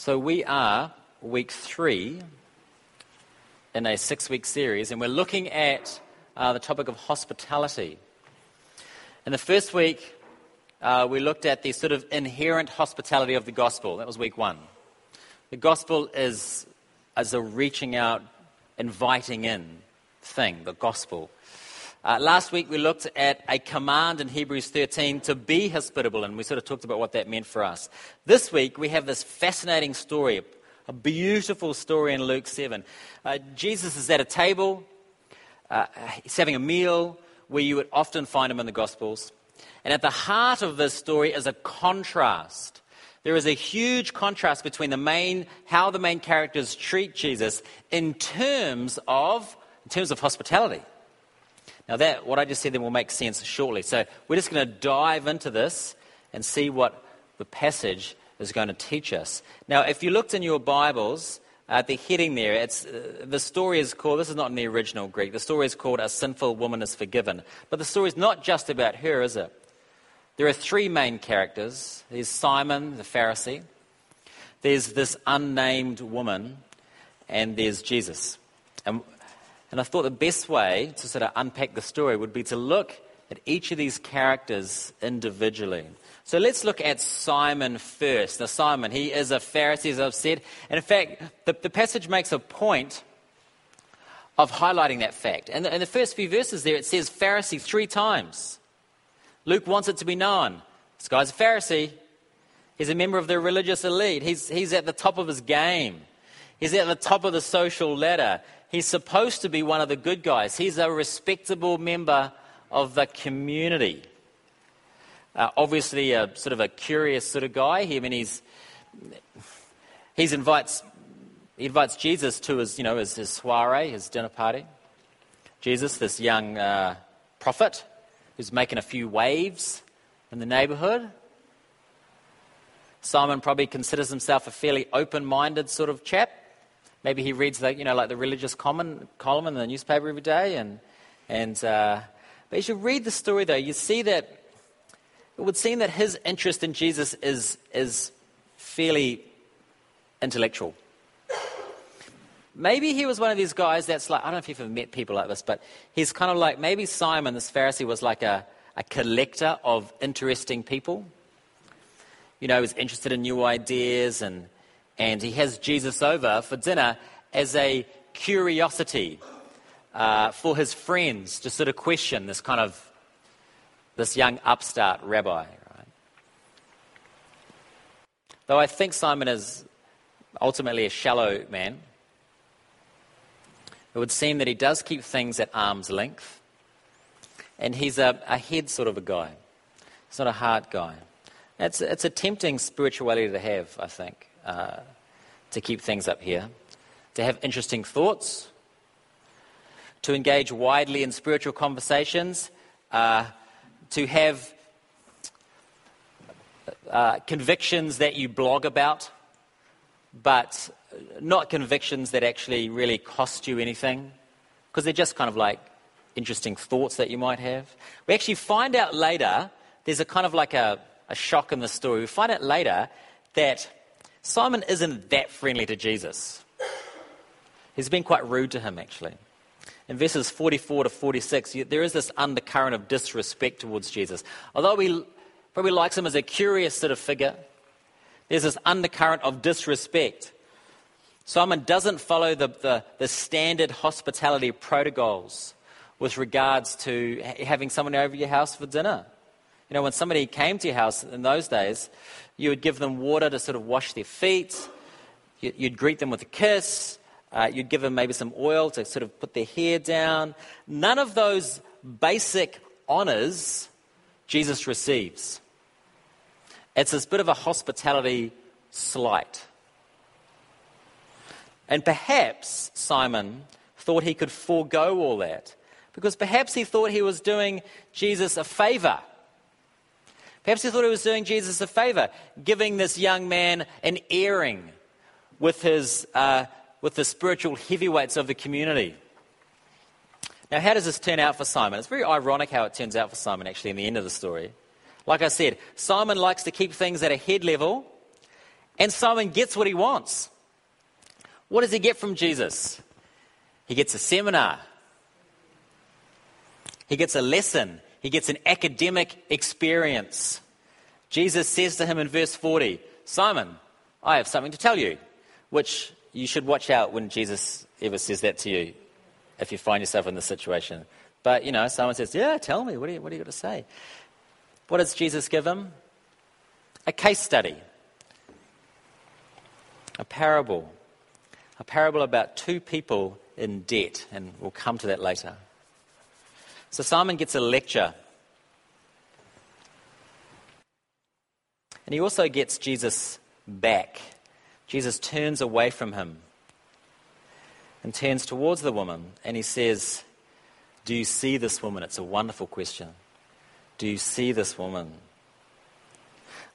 So we are week three in a six week series, and we're looking at uh, the topic of hospitality. In the first week, uh, we looked at the sort of inherent hospitality of the gospel. That was week one. The gospel is, as a reaching out, inviting in thing, the gospel. Uh, last week we looked at a command in Hebrews 13 to be hospitable, and we sort of talked about what that meant for us. This week we have this fascinating story, a beautiful story in Luke 7. Uh, Jesus is at a table, uh, he's having a meal where you would often find him in the Gospels. And at the heart of this story is a contrast. There is a huge contrast between the main, how the main characters treat Jesus in terms of, in terms of hospitality. Now, that, what I just said then will make sense shortly. So, we're just going to dive into this and see what the passage is going to teach us. Now, if you looked in your Bibles, at the heading there, it's, uh, the story is called, this is not in the original Greek, the story is called A Sinful Woman is Forgiven. But the story is not just about her, is it? There are three main characters there's Simon, the Pharisee, there's this unnamed woman, and there's Jesus. And and I thought the best way to sort of unpack the story would be to look at each of these characters individually. So let's look at Simon first. Now, Simon, he is a Pharisee, as I've said. And in fact, the, the passage makes a point of highlighting that fact. And in the first few verses there, it says Pharisee three times. Luke wants it to be known. This guy's a Pharisee. He's a member of the religious elite. He's, he's at the top of his game. He's at the top of the social ladder. He's supposed to be one of the good guys. He's a respectable member of the community. Uh, obviously, a sort of a curious sort of guy. I mean, he's, he's invites, he invites Jesus to his, you know, his, his soiree, his dinner party. Jesus, this young uh, prophet who's making a few waves in the neighborhood. Simon probably considers himself a fairly open minded sort of chap. Maybe he reads the, you know, like the religious column, column in the newspaper every day. And, and, uh, but as you read the story, though, you see that it would seem that his interest in Jesus is, is fairly intellectual. Maybe he was one of these guys that's like, I don't know if you've ever met people like this, but he's kind of like, maybe Simon, this Pharisee, was like a, a collector of interesting people. You know, he was interested in new ideas and and he has Jesus over for dinner as a curiosity uh, for his friends to sort of question this kind of this young upstart rabbi. Right? Though I think Simon is ultimately a shallow man, it would seem that he does keep things at arm's length, and he's a, a head sort of a guy. He's not a heart guy. It's, it's a tempting spirituality to have, I think uh, to keep things up here, to have interesting thoughts, to engage widely in spiritual conversations, uh, to have uh, convictions that you blog about, but not convictions that actually really cost you anything, because they're just kind of like interesting thoughts that you might have. We actually find out later, there's a kind of like a, a shock in the story. We find out later that Simon isn't that friendly to Jesus. He's been quite rude to him, actually. In verses 44 to 46, there is this undercurrent of disrespect towards Jesus. Although he probably likes him as a curious sort of figure, there's this undercurrent of disrespect. Simon doesn't follow the, the, the standard hospitality protocols with regards to having someone over your house for dinner. You know, when somebody came to your house in those days, you would give them water to sort of wash their feet. You'd greet them with a kiss. Uh, you'd give them maybe some oil to sort of put their hair down. None of those basic honors Jesus receives. It's this bit of a hospitality slight. And perhaps Simon thought he could forego all that because perhaps he thought he was doing Jesus a favor Perhaps he thought he was doing Jesus a favor, giving this young man an airing with, his, uh, with the spiritual heavyweights of the community. Now, how does this turn out for Simon? It's very ironic how it turns out for Simon, actually, in the end of the story. Like I said, Simon likes to keep things at a head level, And Simon gets what he wants. What does he get from Jesus? He gets a seminar, he gets a lesson, he gets an academic experience. Jesus says to him in verse 40, Simon, I have something to tell you, which you should watch out when Jesus ever says that to you if you find yourself in this situation. But, you know, someone says, Yeah, tell me, what do you, what do you got to say? What does Jesus give him? A case study, a parable, a parable about two people in debt, and we'll come to that later. So Simon gets a lecture. And he also gets Jesus back. Jesus turns away from him and turns towards the woman and he says, Do you see this woman? It's a wonderful question. Do you see this woman?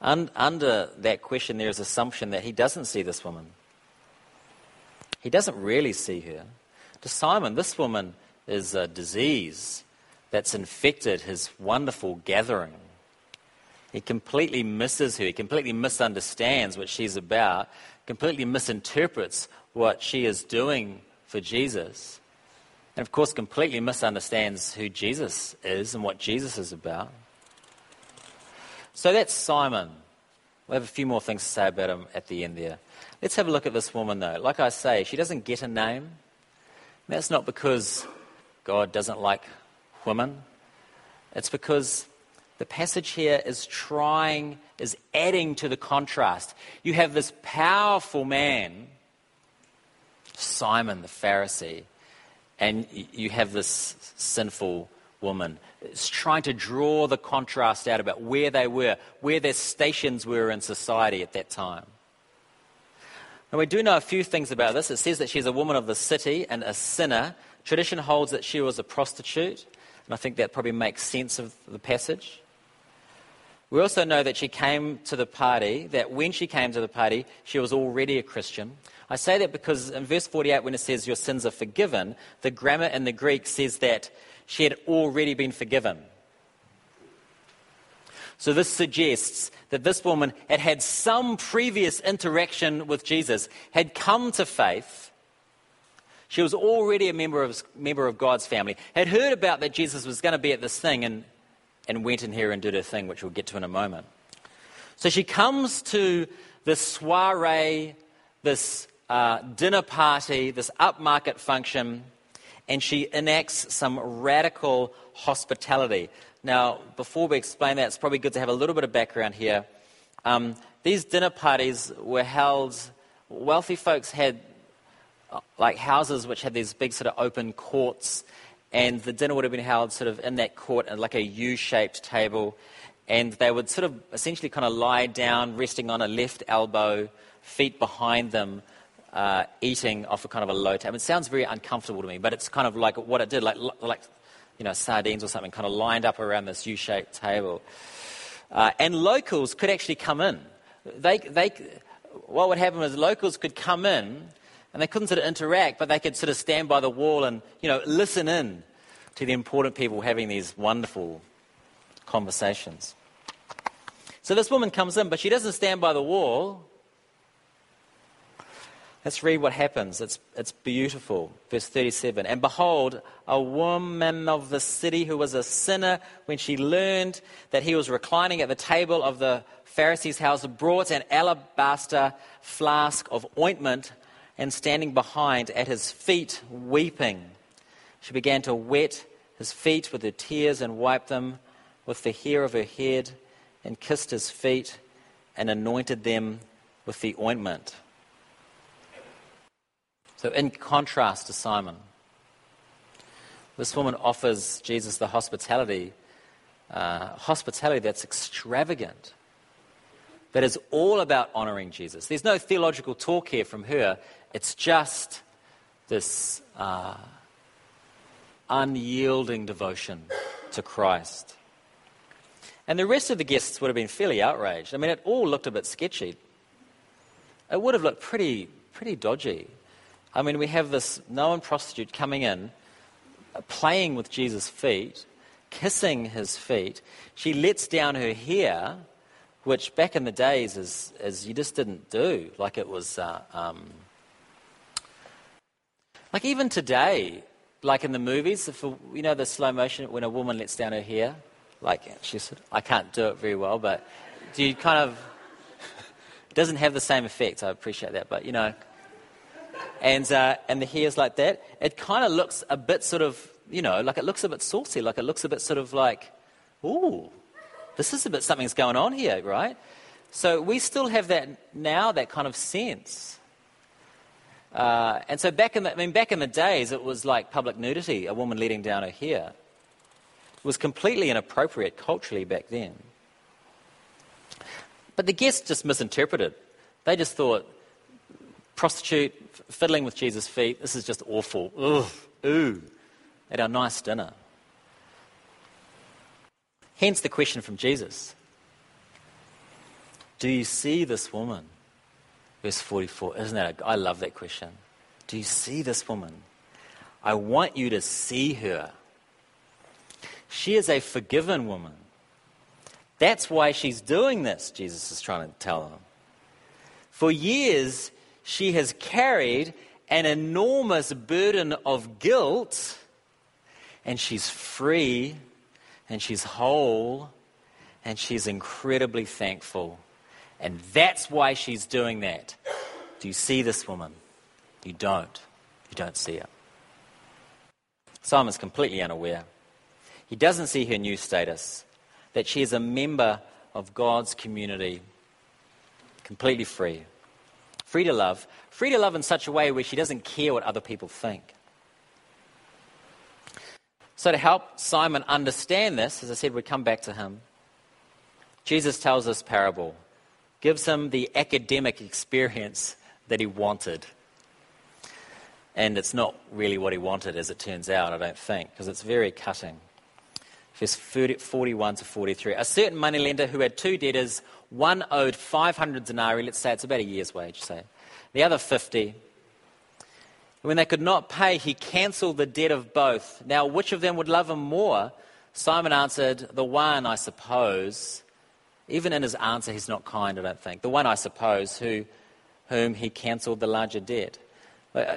Un- under that question, there is assumption that he doesn't see this woman. He doesn't really see her. To Simon, this woman is a disease that's infected his wonderful gathering. He completely misses her. He completely misunderstands what she's about, completely misinterprets what she is doing for Jesus. And of course, completely misunderstands who Jesus is and what Jesus is about. So that's Simon. We'll have a few more things to say about him at the end there. Let's have a look at this woman, though. Like I say, she doesn't get a name. That's not because God doesn't like women. It's because the passage here is trying, is adding to the contrast. You have this powerful man, Simon the Pharisee, and you have this sinful woman. It's trying to draw the contrast out about where they were, where their stations were in society at that time. Now, we do know a few things about this. It says that she's a woman of the city and a sinner. Tradition holds that she was a prostitute, and I think that probably makes sense of the passage. We also know that she came to the party, that when she came to the party, she was already a Christian. I say that because in verse 48, when it says, Your sins are forgiven, the grammar in the Greek says that she had already been forgiven. So this suggests that this woman had had some previous interaction with Jesus, had come to faith. She was already a member of, member of God's family, had heard about that Jesus was going to be at this thing, and and went in here and did her thing, which we'll get to in a moment. So she comes to this soiree, this uh, dinner party, this upmarket function, and she enacts some radical hospitality. Now, before we explain that, it's probably good to have a little bit of background here. Um, these dinner parties were held, wealthy folks had like houses which had these big sort of open courts and the dinner would have been held sort of in that court, like a U-shaped table, and they would sort of essentially kind of lie down, resting on a left elbow, feet behind them, uh, eating off a kind of a low table. It sounds very uncomfortable to me, but it's kind of like what it did, like like you know sardines or something, kind of lined up around this U-shaped table. Uh, and locals could actually come in. They, they, what would happen is locals could come in and they couldn't sort of interact, but they could sort of stand by the wall and, you know, listen in to the important people having these wonderful conversations. So this woman comes in, but she doesn't stand by the wall. Let's read what happens. It's, it's beautiful. Verse 37. And behold, a woman of the city who was a sinner, when she learned that he was reclining at the table of the Pharisee's house, brought an alabaster flask of ointment and standing behind at his feet, weeping. She began to wet his feet with her tears and wiped them with the hair of her head and kissed his feet and anointed them with the ointment. So, in contrast to Simon, this woman offers Jesus the hospitality, uh, hospitality that's extravagant, that is all about honoring Jesus. There's no theological talk here from her. It's just this uh, unyielding devotion to Christ. And the rest of the guests would have been fairly outraged. I mean, it all looked a bit sketchy. It would have looked pretty, pretty dodgy. I mean, we have this known prostitute coming in, playing with Jesus' feet, kissing his feet. She lets down her hair which back in the days is, is you just didn't do. Like it was, uh, um, like even today, like in the movies, you know the slow motion when a woman lets down her hair, like she said, I can't do it very well, but do you kind of, it doesn't have the same effect. I appreciate that, but you know, and uh, and the hair's like that. It kind of looks a bit sort of, you know, like it looks a bit saucy, like it looks a bit sort of like, ooh, this is a bit something's going on here, right? So we still have that now, that kind of sense. Uh, and so back in the, I mean, back in the days, it was like public nudity, a woman letting down her hair. It was completely inappropriate culturally back then. But the guests just misinterpreted. They just thought, prostitute, fiddling with Jesus' feet, this is just awful. Ugh, ooh, at our nice dinner. Hence the question from Jesus Do you see this woman? Verse 44. Isn't that? A, I love that question. Do you see this woman? I want you to see her. She is a forgiven woman. That's why she's doing this, Jesus is trying to tell them. For years, she has carried an enormous burden of guilt, and she's free and she's whole and she's incredibly thankful. And that's why she's doing that. Do you see this woman? You don't. You don't see her. Simon's completely unaware. He doesn't see her new status, that she is a member of God's community, completely free. Free to love. Free to love in such a way where she doesn't care what other people think. So, to help Simon understand this, as I said, we come back to him. Jesus tells this parable, gives him the academic experience that he wanted. And it's not really what he wanted, as it turns out, I don't think, because it's very cutting. Verse 41 to 43. A certain moneylender who had two debtors, one owed 500 denarii, let's say it's about a year's wage, say, the other 50. When they could not pay, he cancelled the debt of both. Now, which of them would love him more? Simon answered, The one, I suppose. Even in his answer, he's not kind, I don't think. The one, I suppose, who, whom he cancelled the larger debt. Uh,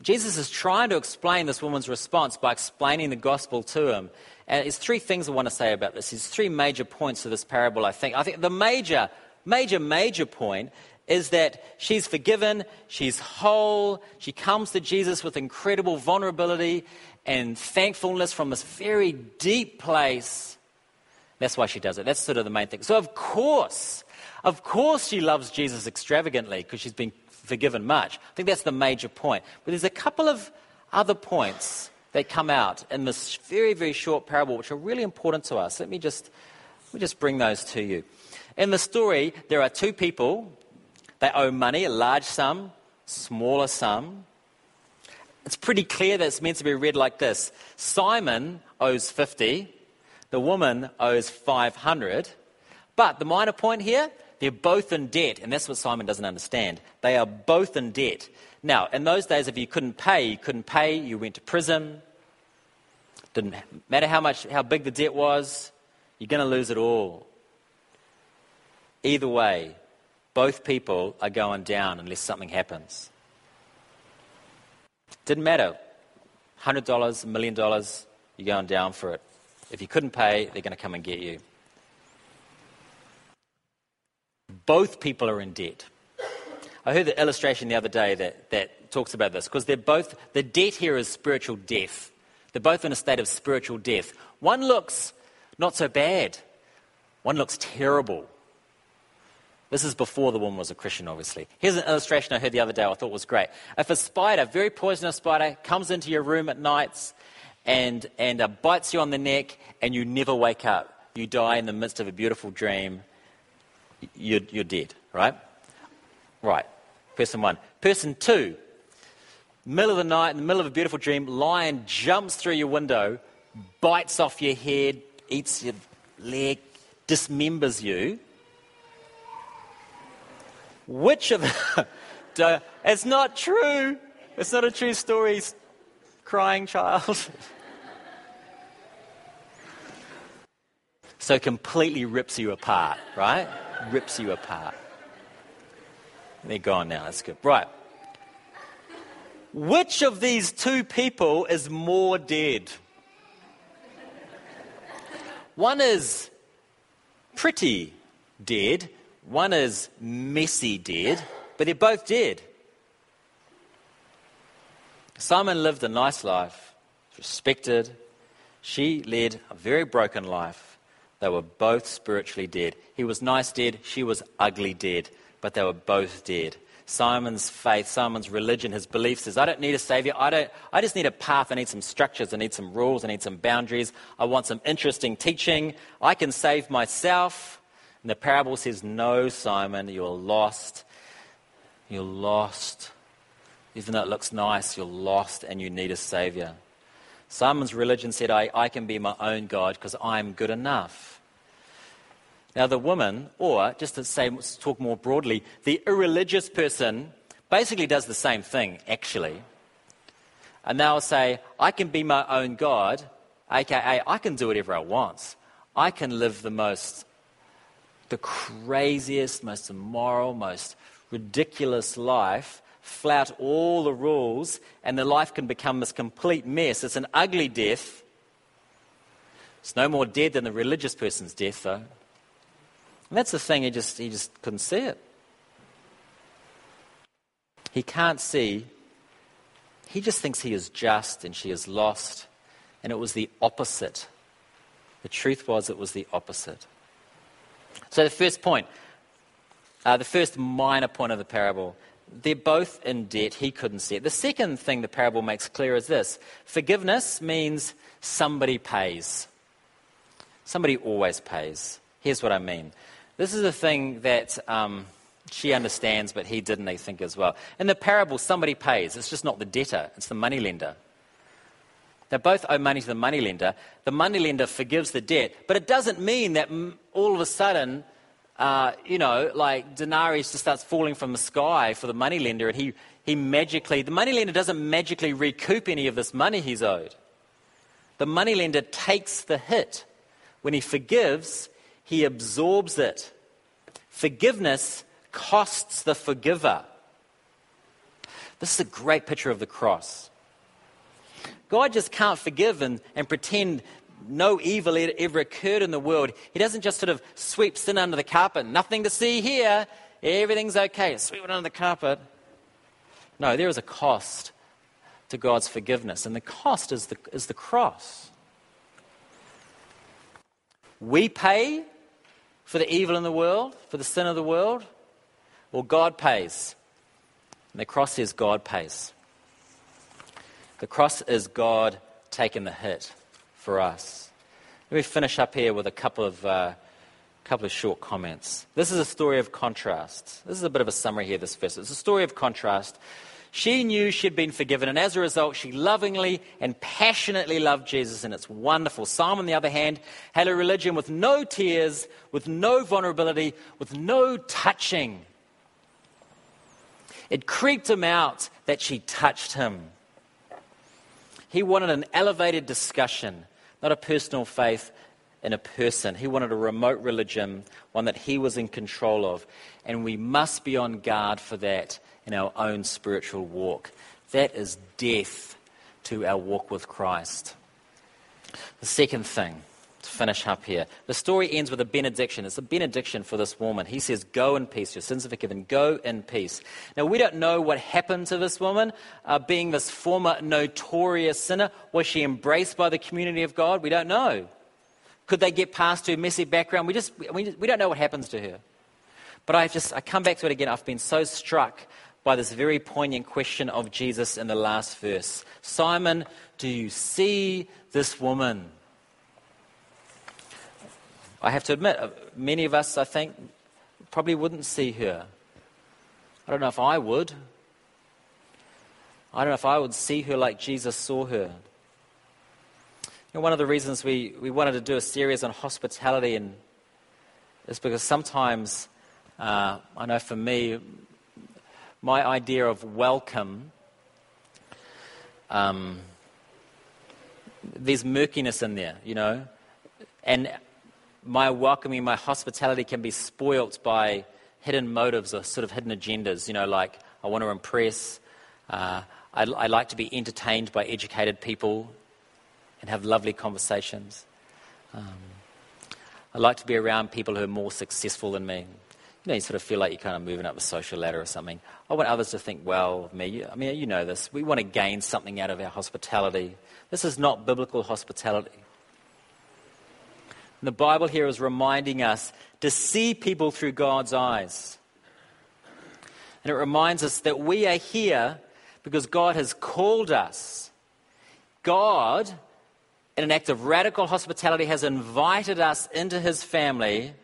Jesus is trying to explain this woman's response by explaining the gospel to him. And there's three things I want to say about this. There's three major points of this parable, I think. I think the major, major, major point is that she's forgiven, she's whole, she comes to Jesus with incredible vulnerability and thankfulness from this very deep place. That's why she does it. That's sort of the main thing. So, of course, of course, she loves Jesus extravagantly because she's been forgiven much. I think that's the major point. But there's a couple of other points that come out in this very, very short parable, which are really important to us. Let me just, let me just bring those to you. In the story, there are two people they owe money, a large sum, smaller sum. It's pretty clear that it's meant to be read like this Simon owes 50, the woman owes 500. But the minor point here, they're both in debt, and that's what Simon doesn't understand. They are both in debt. Now, in those days, if you couldn't pay, you couldn't pay, you went to prison. Didn't matter how much, how big the debt was, you're going to lose it all. Either way, both people are going down unless something happens. Didn't matter. $100, a million dollars, you're going down for it. If you couldn't pay, they're going to come and get you. Both people are in debt. I heard the illustration the other day that, that talks about this because they're both, the debt here is spiritual death. They're both in a state of spiritual death. One looks not so bad, one looks terrible. This is before the woman was a Christian, obviously. Here's an illustration I heard the other day I thought was great. If a spider, very poisonous spider, comes into your room at nights and, and uh, bites you on the neck and you never wake up, you die in the midst of a beautiful dream, you're, you're dead, right? Right. Person one. Person two, middle of the night, in the middle of a beautiful dream, lion jumps through your window, bites off your head, eats your leg, dismembers you which of them? it's not true. It's not a true story. Crying child. so completely rips you apart, right? rips you apart. They're gone now. That's good. Right. Which of these two people is more dead? One is pretty dead, one is messy dead, but they're both dead. Simon lived a nice life, respected. She led a very broken life. They were both spiritually dead. He was nice dead, she was ugly dead, but they were both dead. Simon's faith, Simon's religion, his belief says, I don't need a savior. I, don't, I just need a path. I need some structures. I need some rules. I need some boundaries. I want some interesting teaching. I can save myself. And the parable says, No, Simon, you're lost. You're lost. Even though it looks nice, you're lost and you need a savior. Simon's religion said, I, I can be my own God because I'm good enough. Now, the woman, or just to say, talk more broadly, the irreligious person basically does the same thing, actually. And they'll say, I can be my own God, aka, I can do whatever I want. I can live the most, the craziest, most immoral, most ridiculous life, flout all the rules, and the life can become this complete mess. It's an ugly death. It's no more dead than the religious person's death, though. And that's the thing, he just, he just couldn't see it. He can't see. He just thinks he is just and she is lost. And it was the opposite. The truth was, it was the opposite. So, the first point, uh, the first minor point of the parable, they're both in debt. He couldn't see it. The second thing the parable makes clear is this forgiveness means somebody pays. Somebody always pays. Here's what I mean this is a thing that um, she understands, but he didn't, I think, as well. In the parable, somebody pays. It's just not the debtor, it's the moneylender. They both owe money to the moneylender. The moneylender forgives the debt, but it doesn't mean that all of a sudden, uh, you know, like denarius just starts falling from the sky for the moneylender, and he, he magically, the moneylender doesn't magically recoup any of this money he's owed. The moneylender takes the hit. When he forgives, he absorbs it. Forgiveness costs the forgiver. This is a great picture of the cross. God just can't forgive and, and pretend no evil ever occurred in the world. He doesn't just sort of sweep sin under the carpet. Nothing to see here. Everything's okay. Sweep it under the carpet. No, there is a cost to God's forgiveness, and the cost is the, is the cross. We pay for the evil in the world, for the sin of the world? Well, God pays. And the cross says God pays. The cross is God taking the hit for us. Let me finish up here with a couple of, uh, couple of short comments. This is a story of contrast. This is a bit of a summary here, this verse. It's a story of contrast she knew she'd been forgiven, and as a result, she lovingly and passionately loved Jesus, and it's wonderful. Simon, on the other hand, had a religion with no tears, with no vulnerability, with no touching. It creeped him out that she touched him. He wanted an elevated discussion, not a personal faith in a person. He wanted a remote religion, one that he was in control of. And we must be on guard for that in our own spiritual walk. That is death to our walk with Christ. The second thing, to finish up here, the story ends with a benediction. It's a benediction for this woman. He says, Go in peace, your sins are forgiven. Go in peace. Now, we don't know what happened to this woman, uh, being this former notorious sinner. Was she embraced by the community of God? We don't know. Could they get past her messy background? We just, we, we don't know what happens to her. But I just, I come back to it again. I've been so struck by this very poignant question of Jesus in the last verse Simon, do you see this woman? I have to admit, uh, many of us, I think, probably wouldn't see her. I don't know if I would. I don't know if I would see her like Jesus saw her. You know, one of the reasons we, we wanted to do a series on hospitality and is because sometimes, uh, I know for me, my idea of welcome, um, there's murkiness in there, you know. And my welcoming, my hospitality can be spoilt by hidden motives or sort of hidden agendas. You know, like I want to impress. Uh, I, I like to be entertained by educated people and have lovely conversations. Um, I like to be around people who are more successful than me. You know, you sort of feel like you're kind of moving up the social ladder or something. I want others to think well of me. I mean, you know this. We want to gain something out of our hospitality. This is not biblical hospitality. And the Bible here is reminding us to see people through God's eyes. And it reminds us that we are here because God has called us. God, in an act of radical hospitality, has invited us into his family.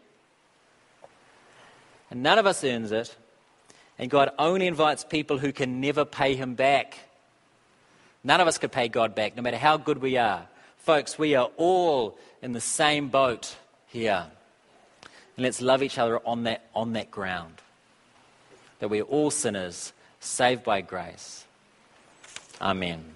And none of us earns it. And God only invites people who can never pay him back. None of us could pay God back, no matter how good we are. Folks, we are all in the same boat here. And let's love each other on that, on that ground. That we are all sinners, saved by grace. Amen.